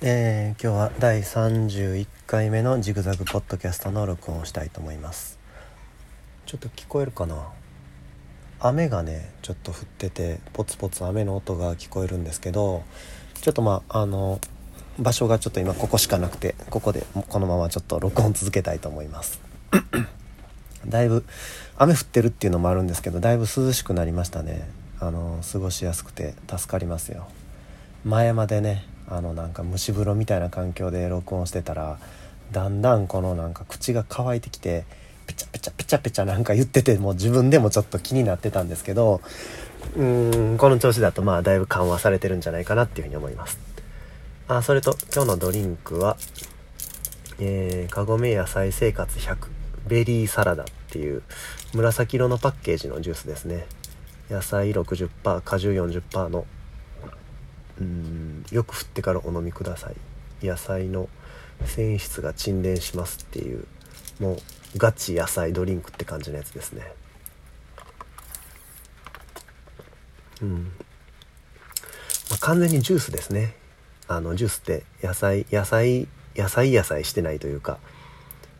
えー、今日は第31回目のジグザグポッドキャストの録音をしたいと思います。ちょっと聞こえるかな？雨がねちょっと降っててポツポツ雨の音が聞こえるんですけどちょっとまああの場所がちょっと今ここしかなくてここでこのままちょっと録音続けたいと思います。だいぶ雨降ってるっていうのもあるんですけどだいぶ涼しくなりましたね。あの過ごしやすくて助かりますよ。前までねあのなんか蒸し風呂みたいな環境で録音してたらだんだんこのなんか口が乾いてきてペチャペチャペチャペチャなんか言っててもう自分でもちょっと気になってたんですけどうーんこの調子だとまあだいぶ緩和されてるんじゃないかなっていうふうに思います。あそれと今日のドリンクはえー、かごめ野菜生活100ベリーサラダっていう紫色のパッケージのジュースですね。野菜60%果汁40%のうんよく振ってからお飲みください。野菜の繊維質が沈殿しますっていうもうガチ野菜ドリンクって感じのやつですね。うん。まあ、完全にジュースですね。あのジュースって野菜野菜野菜野菜してないというか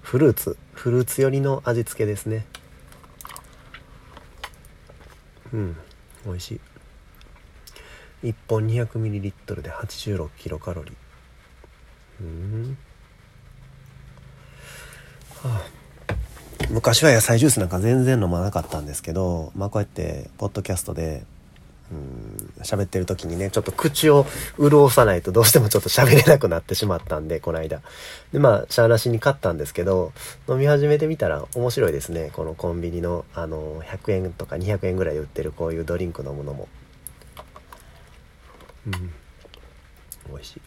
フルーツフルーツ寄りの味付けですね。うん。美味しい。1本 200ml で 86kcal うん。はあ。昔は野菜ジュースなんか全然飲まなかったんですけどまあこうやってポッドキャストでうん喋ってる時にねちょっと口を潤さないとどうしてもちょっと喋れなくなってしまったんでこの間。でまあシャーなしに買ったんですけど飲み始めてみたら面白いですね。このコンビニのあの100円とか200円ぐらいで売ってるこういうドリンクのものも。うん。美味しい。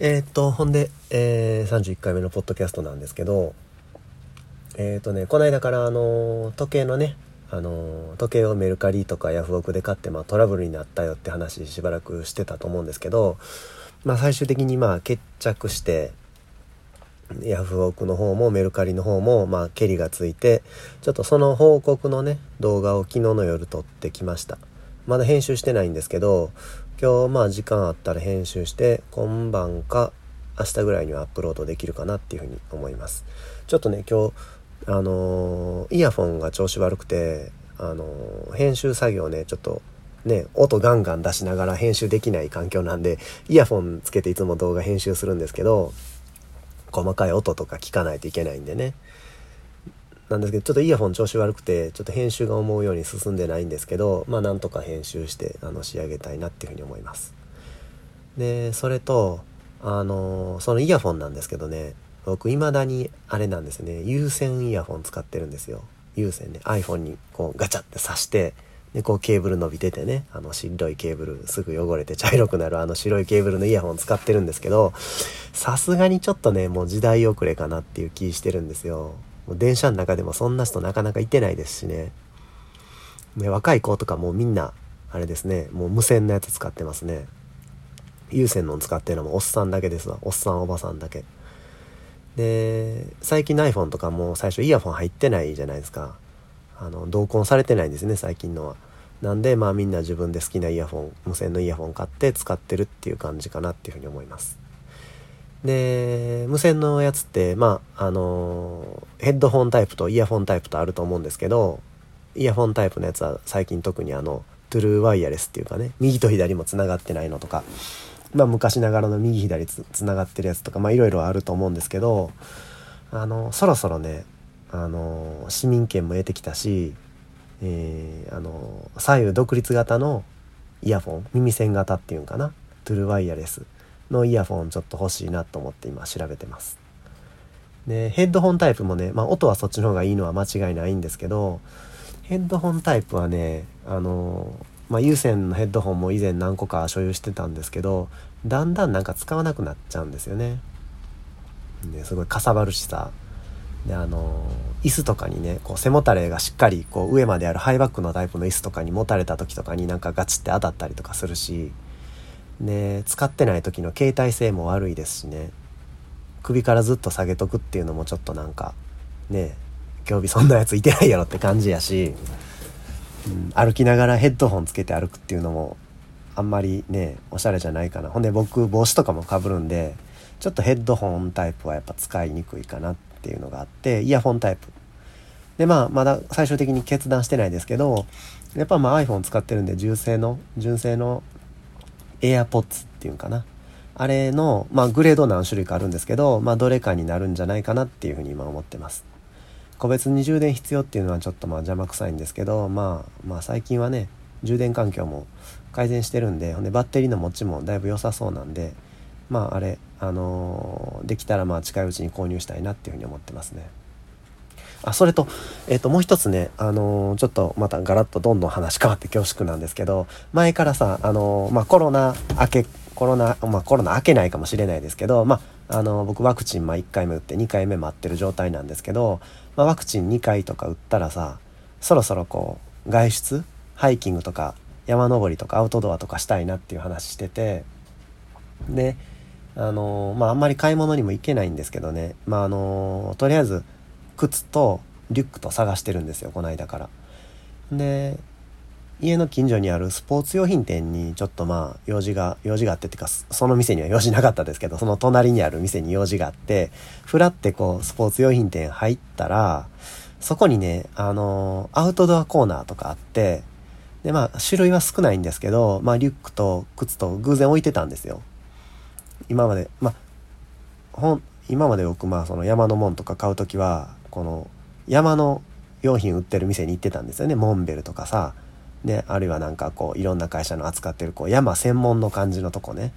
えー、っとほんで、えー、31回目のポッドキャストなんですけどえー、っとねこの間からあの時計のねあの時計をメルカリとかヤフオクで買って、まあ、トラブルになったよって話しばらくしてたと思うんですけど、まあ、最終的にまあ決着してヤフオクの方もメルカリの方もまあケリがついてちょっとその報告のね動画を昨日の夜撮ってきました。まだ編集してないんですけど今日まあ時間あったら編集して今晩か明日ぐらいにはアップロードできるかなっていうふうに思いますちょっとね今日あのー、イヤフォンが調子悪くて、あのー、編集作業ね、ちょっとね、音ガンガン出しながら編集できない環境なんで、イヤフォンつけていつも動画編集するんですけど、細かい音とか聞かないといけないんでね。なんですけど、ちょっとイヤフォン調子悪くて、ちょっと編集が思うように進んでないんですけど、まあなんとか編集して、あの、仕上げたいなっていうふうに思います。で、それと、あの、そのイヤフォンなんですけどね、僕未だにあれなんですね有線イヤホン使ってるんですよ有線ね iPhone にこうガチャって挿してでこうケーブル伸びててねあの白いケーブルすぐ汚れて茶色くなるあの白いケーブルのイヤホン使ってるんですけどさすがにちょっとねもう時代遅れかなっていう気してるんですよもう電車の中でもそんな人なかなかいてないですしね。で若い子とかもうみんなあれですね。もう無線のやつ使ってますね。有線の使ってるのもおっさんだけですわ。おっさんおばさんだけ。で最近の iPhone とかも最初イヤホン入ってないじゃないですか。あの同梱されてないんですね最近のは。なんでまあみんな自分で好きなイヤホン無線のイヤホン買って使ってるっていう感じかなっていうふうに思います。で無線のやつってまああのヘッドホンタイプとイヤホンタイプとあると思うんですけどイヤホンタイプのやつは最近特にあのトゥルーワイヤレスっていうかね右と左もつながってないのとかまあ、昔ながらの右左つつながってるやつとかまあいろいろあると思うんですけどあのそろそろねあの市民権も得てきたし、えー、あの左右独立型のイヤフォン耳栓型っていうんかなトゥルーワイヤレスのイヤフォンちょっと欲しいなと思って今調べてます。でヘッドホンタイプもね、まあ、音はそっちの方がいいのは間違いないんですけどヘッドホンタイプはねあのまあ、有線のヘッドホンも以前何個か所有してたんですけどだんだんなんか使わなくなっちゃうんですよね。ですごいかさばるしさであの椅子とかにねこう背もたれがしっかりこう上まであるハイバックのタイプの椅子とかに持たれた時とかになんかガチって当たったりとかするし使ってない時の携帯性も悪いですしね。首からずっと下げとくっていうのもちょっとなんかね今日日そんなやついてないやろって感じやしうん、歩きながらヘッドホンつけて歩くっていうのもあんまりねおしゃれじゃないかな。ほんで僕帽子とかもかぶるんでちょっとヘッドホンタイプはやっぱ使いにくいかなっていうのがあってイヤホンタイプ。でまあまだ最終的に決断してないですけどやっぱまあ iPhone 使ってるんで純正の純正の AirPods っていうんかなあれの、まあ、グレード何種類かあるんですけど、まあ、どれかになるんじゃないかなっていうふうに今思ってます個別に充電必要っていうのはちょっとまあ邪魔くさいんですけど、まあ、まあ最近はね充電環境も改善してるんでほんでバッテリーの持ちもだいぶ良さそうなんでまああれあのー、できたらまあ近いうちに購入したいなっていうふうに思ってますね。あそれと,、えー、ともう一つね、あのー、ちょっとまたガラッとどんどん話変わって恐縮なんですけど前からさ、あのー、まあ、コロナ明けコロナ、まあ、コロナ明けないかもしれないですけど、まあ、あの僕ワクチンまあ1回目打って2回目待ってる状態なんですけど、まあ、ワクチン2回とか打ったらさそろそろこう外出ハイキングとか山登りとかアウトドアとかしたいなっていう話しててであのまああんまり買い物にも行けないんですけどねまああのとりあえず靴とリュックと探してるんですよこの間から。で家の近所にあるスポーツ用品店にちょっとまあ用事が用事があってっていうかその店には用事なかったですけどその隣にある店に用事があってふらってこうスポーツ用品店入ったらそこにねあのアウトドアコーナーとかあってでまあ種類は少ないんですけどまあリュックと靴と偶然置いてたんですよ今までまあ今まで僕まあその山のもんとか買う時はこの山の用品売ってる店に行ってたんですよね。モンベルとかさ。であるいはなんかこういろんな会社の扱ってるこう山専門の感じのとこね。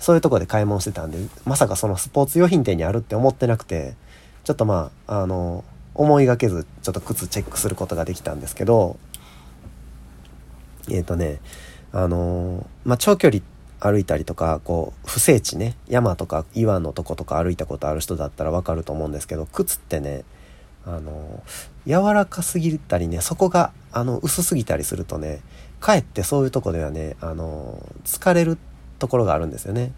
そういうとこで買い物してたんでまさかそのスポーツ用品店にあるって思ってなくてちょっとまああの思いがけずちょっと靴チェックすることができたんですけどえっ、ー、とねあのまあ長距離って歩いたりとかこう不整地ね山とか岩のとことか歩いたことある人だったらわかると思うんですけど靴ってねあの柔らかすぎたりねそこがあの薄すぎたりするとねかえってそういうとこではねあの疲れるところがあるんですよね。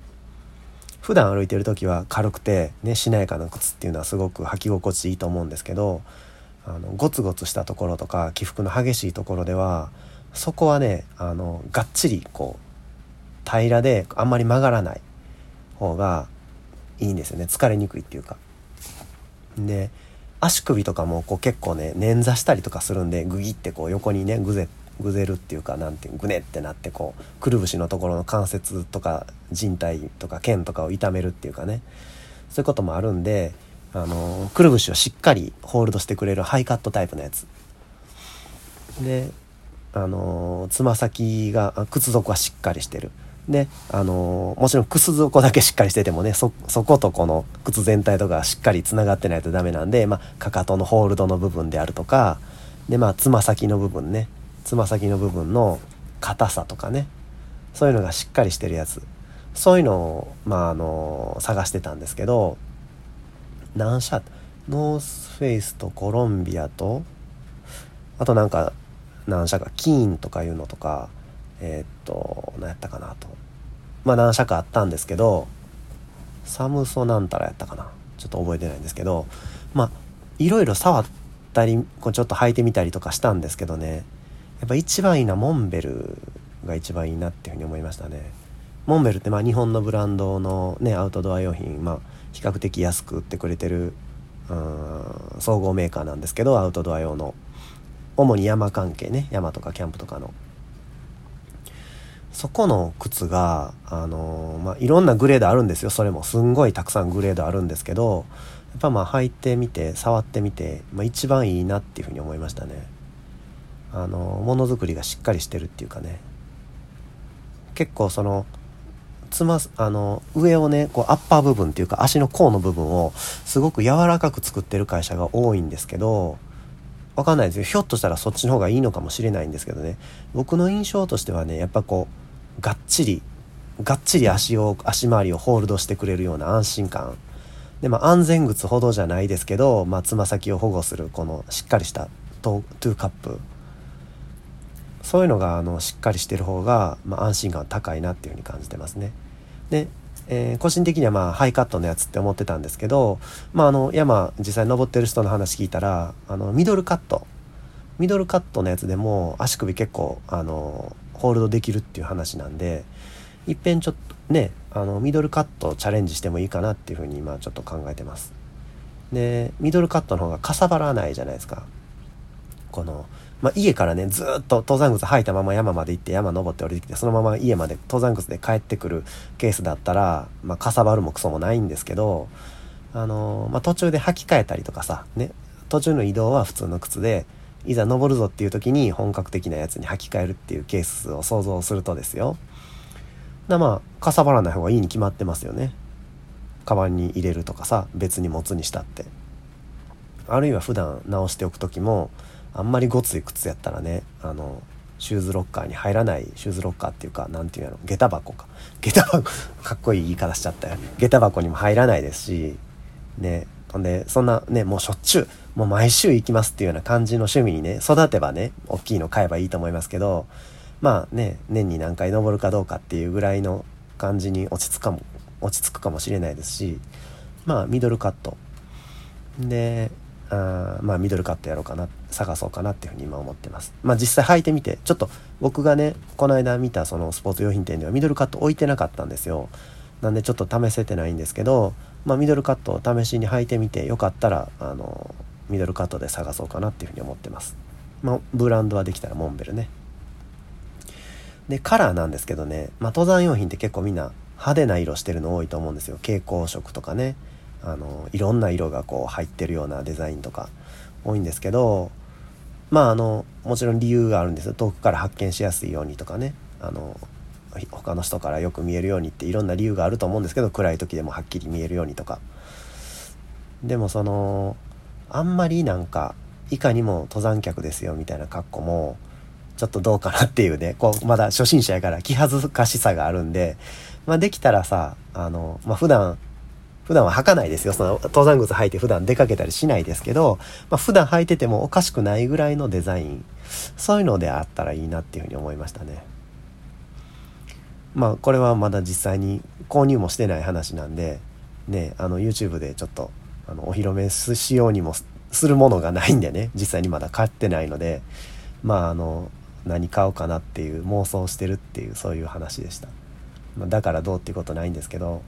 普段歩いてる時は軽くてねしなやかな靴っていうのはすごく履き心地いいと思うんですけどあのゴツゴツしたところとか起伏の激しいところではそこはねあのがっちりこう平らであんまり曲がらない方がいいんですよね。疲れにくいっていうか。で足首とかもこう結構ね捻挫したりとかするんでグギってこう横にねぐぜぐぜるっていうかなんていうぐねってなってこうくるぶしのところの関節とか靭帯とか腱とかを痛めるっていうかね。そういうこともあるんであのくるぶしをしっかりホールドしてくれるハイカットタイプのやつ。であのつま先が靴底はしっかりしてる。であのもちろん靴底だけしっかりしててもねそことこの靴全体とかしっかりつながってないとダメなんで、まあ、かかとのホールドの部分であるとかでまあつま先の部分ねつま先の部分の硬さとかねそういうのがしっかりしてるやつ。そういうのを、まあ、あの探してたんですけど何社？ノースフェイスとコロンビアとあとなんか何社かキーンとかいうのとかえー、っと何やったかなと。まあ何社かあったんですけどサムソなんたらやったかな。ちょっと覚えてないんですけどまあいろいろ触ったりこうちょっと履いてみたりとかしたんですけどね。やっぱ一番いいのはモンベルが一番いいなっていうふうに思いましたね。モンベルってまあ日本のブランドのねアウトドア用品まあ比較的安く売ってくれてるうん総合メーカーなんですけどアウトドア用の。主に山関係ね山とかキャンプとかの。そこの靴が、あのー、まあ、いろんなグレードあるんですよ。それも。すんごいたくさんグレードあるんですけど、やっぱまあ履いてみて、触ってみて、まあ、一番いいなっていうふうに思いましたね。あの、ものづくりがしっかりしてるっていうかね。結構その、つま、あの、上をね、こうアッパー部分っていうか足の甲の部分をすごく柔らかく作ってる会社が多いんですけど、わかんないですよ。ひょっとしたらそっちの方がいいのかもしれないんですけどね。僕の印象としてはね、やっぱこう、がっちりがっちり足を足回りをホールドしてくれるような安心感。でまあ安全靴ほどじゃないですけどまつま先を保護するこのしっかりしたトゥーカップ。そういうのがあのしっかりしてる方が、まあ、安心感高いなっていうふうに感じてますね。で、えー、個人的にはまあハイカットのやつって思ってたんですけど、まあ、あの山実際登ってる人の話聞いたらあのミドルカット。ミドルカットのやつでも足首結構あのホールドできるっていう話なんでいっぺんちょっとねあのミドルカットチャレンジしてもいいかなっていうふうに今ちょっと考えてます。でミドルカットの方がかさばらないじゃないですか。この、まあ、家からねずっと登山靴履いたまま山まで行って山登って降りてきてそのまま家まで登山靴で帰ってくるケースだったら、まあ、かさばるもクソもないんですけどあの、まあ、途中で履き替えたりとかさね途中の移動は普通の靴でいざ登るぞっていう時に本格的なやつに履き替えるっていうケースを想像するとですよ。だまあかさばらない方がいいに決まってますよね。カバンに入れるとかさ別に持つにしたって。あるいは普段直しておく時もあんまりごつい靴やったらねあのシューズロッカーに入らないシューズロッカーっていうか何て言うんやろ下駄箱か。下駄箱 かっこいい言い方しちゃったよ。下駄箱にも入らないですしね。ほんでそんなねもうしょっちゅうもう毎週行きますっていうような感じの趣味にね育てばね大きいの買えばいいと思いますけどまあね年に何回登るかどうかっていうぐらいの感じに落ち着くかも落ち着くかもしれないですしまあミドルカット。であまあミドルカットやろうかな探そうかなっていうふうに今思ってます。まあ実際履いてみてちょっと僕がねこの間見たそのスポーツ用品店ではミドルカット置いてなかったんですよ。なんでちょっと試せてないんですけどまあミドルカットを試しに履いてみてよかったらあのミドルカットで探そうかなっていうふうに思ってます。まあブランドはできたらモンベルね。でカラーなんですけどね、まあ、登山用品って結構みんな派手な色してるの多いと思うんですよ。蛍光色とかね。あのいろんな色がこう入ってるようなデザインとか多いんですけどまああのもちろん理由があるんですよ。遠くから発見しやすいようにとかね。あの他の人からよく見えるようにっていろんな理由があると思うんですけど暗い時でもはっきり見えるようにとかでもそのあんまりなんかいかにも登山客ですよみたいな格好もちょっとどうかなっていうねこうまだ初心者やから気恥ずかしさがあるんで、まあ、できたらさあの、まあ、普段普段は履かないですよ。その登山靴履いて普段出かけたりしないですけど、まあ、普段履いててもおかしくないぐらいのデザイン、そういうのであったらいいなっていうふうに思いましたね。まあこれはまだ実際に購入もしてない話なんで、ね、あの YouTube でちょっとあのお披露目しようにもするものがないんでね、実際にまだ買ってないので、まああの、何買おうかなっていう妄想してるっていうそういう話でした。ま、だからどうっていうことないんですけど、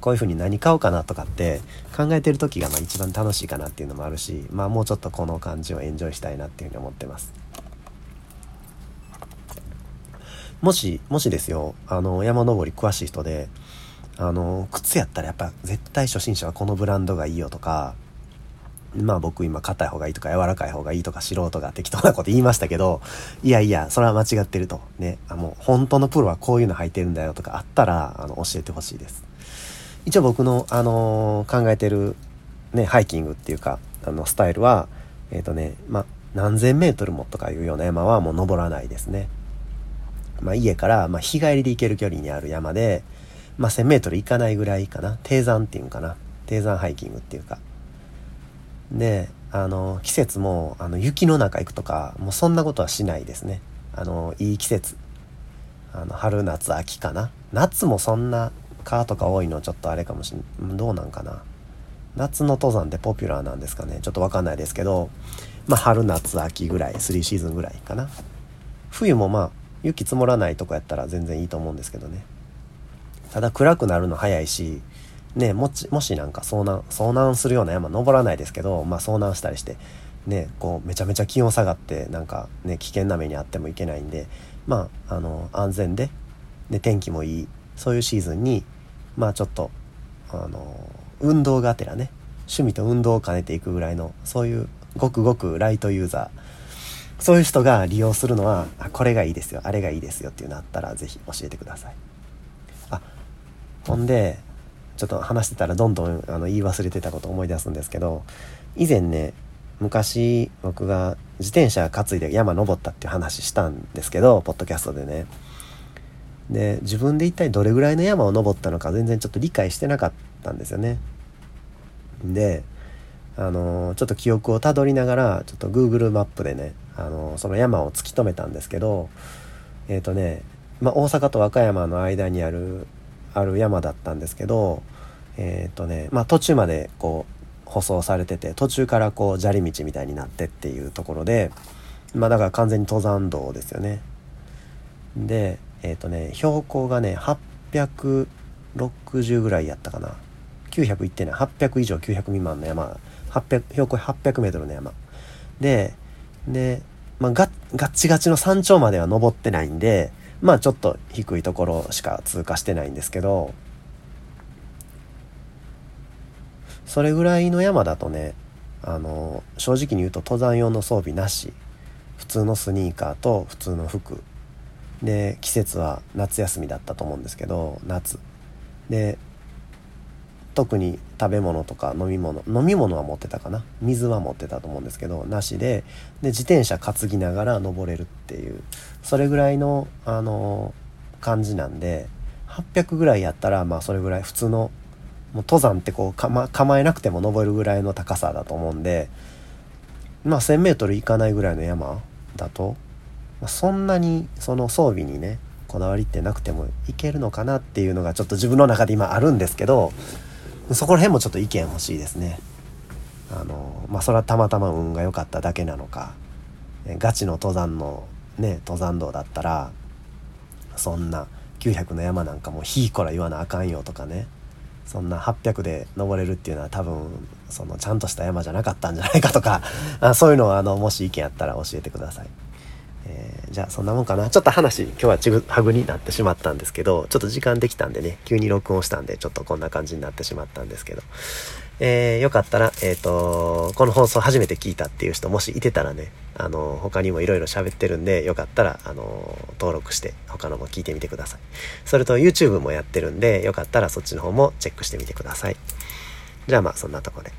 こういうふうに何買おうかなとかって考えてる時がまあ一番楽しいかなっていうのもあるしまあもうちょっとこの感じをエンジョイしたいなっていうふうに思ってますもしもしですよあの山登り詳しい人であの靴やったらやっぱ絶対初心者はこのブランドがいいよとかまあ僕今硬い方がいいとか柔らかい方がいいとか素人が適当なこと言いましたけどいやいやそれは間違ってるとねあもう本当のプロはこういうの履いてるんだよとかあったらあの教えてほしいです一応僕の、あのー、考えてる、ね、ハイキングっていうか、あの、スタイルは、えっ、ー、とね、まあ、何千メートルもとかいうような山はもう登らないですね。まあ、家から、まあ、日帰りで行ける距離にある山で、まあ、1000メートル行かないぐらいかな。低山っていうんかな。低山ハイキングっていうか。で、あの、季節も、あの、雪の中行くとか、もうそんなことはしないですね。あの、いい季節。あの、春、夏、秋かな。夏もそんな川とか多いのちょっとあれかもしんどうなんかな夏の登山ってポピュラーなんですかねちょっとわかんないですけどまあ春夏秋ぐらい3シーズンぐらいかな冬もまあ雪積もらないとこやったら全然いいと思うんですけどね。ただ暗くなるの早いしねもちもしなんか遭難遭難するような山登らないですけどまあ遭難したりしてねこうめちゃめちゃ気温下がってなんかね危険な目にあってもいけないんでまああの安全でで天気もいいそういうシーズンにまあちょっとあの運動がてらね趣味と運動を兼ねていくぐらいのそういうごくごくライトユーザーそういう人が利用するのはあこれがいいですよあれがいいですよっていうのあったら是非教えてくださいあほんでちょっと話してたらどんどんあの言い忘れてたこと思い出すんですけど以前ね昔僕が自転車担いで山登ったっていう話したんですけどポッドキャストでねで自分で一体どれぐらいの山を登ったのか全然ちょっと理解してなかったんですよね。であのちょっと記憶をたどりながらちょっと Google マップでねあのその山を突き止めたんですけどえっ、ー、とね、まあ、大阪と和歌山の間にあるある山だったんですけどえっ、ー、とね、まあ、途中までこう舗装されてて途中からこう砂利道みたいになってっていうところでまあだから完全に登山道ですよね。でえっ、ー、とね標高がね860ぐらいやったかな900いってない800以上900未満の山800標高 800m の山。でで、まあ、ガガッチガチの山頂までは登ってないんでまあちょっと低いところしか通過してないんですけどそれぐらいの山だとねあの正直に言うと登山用の装備なし。普通のスニーカーと普通の服。で季節は夏休みだったと思うんですけど夏。で特に食べ物とか飲み物飲み物は持ってたかな？水は持ってたと思うんですけどなしでで自転車担ぎながら登れるっていうそれぐらいのあの感じなんで800ぐらいやったらまあそれぐらい普通のもう登山ってこうま構えなくても登るぐらいの高さだと思うんでまあ 1,000m いかないぐらいの山だと、まあ、そんなにその装備にねこだわりってなくてもいけるのかなっていうのがちょっと自分の中で今あるんですけどそこら辺もちょっと意見欲しいですね。あのまあそれはたまたま運が良かっただけなのかガチの登山のね登山道だったらそんな900の山なんかもう「ひいこら言わなあかんよ」とかねそんな800で登れるっていうのは多分そのちゃんとした山じゃなかったんじゃないかとかそういうのはあのもし意見あったら教えてください。えー、じゃあそんなもんかな。ちょっと話今日はちぐはぐになってしまったんですけどちょっと時間できたんでね急に録音したんでちょっとこんな感じになってしまったんですけど、えー、よかったら、えっ、ー、とこの放送初めて聞いたっていう人もしいてたらねあの他にもいろいろ喋ってるんでよかったらあの登録して他のも聞いてみてください。それと YouTube もやってるんでよかったらそっちの方もチェックしてみてください。じゃあまあそんなとこで。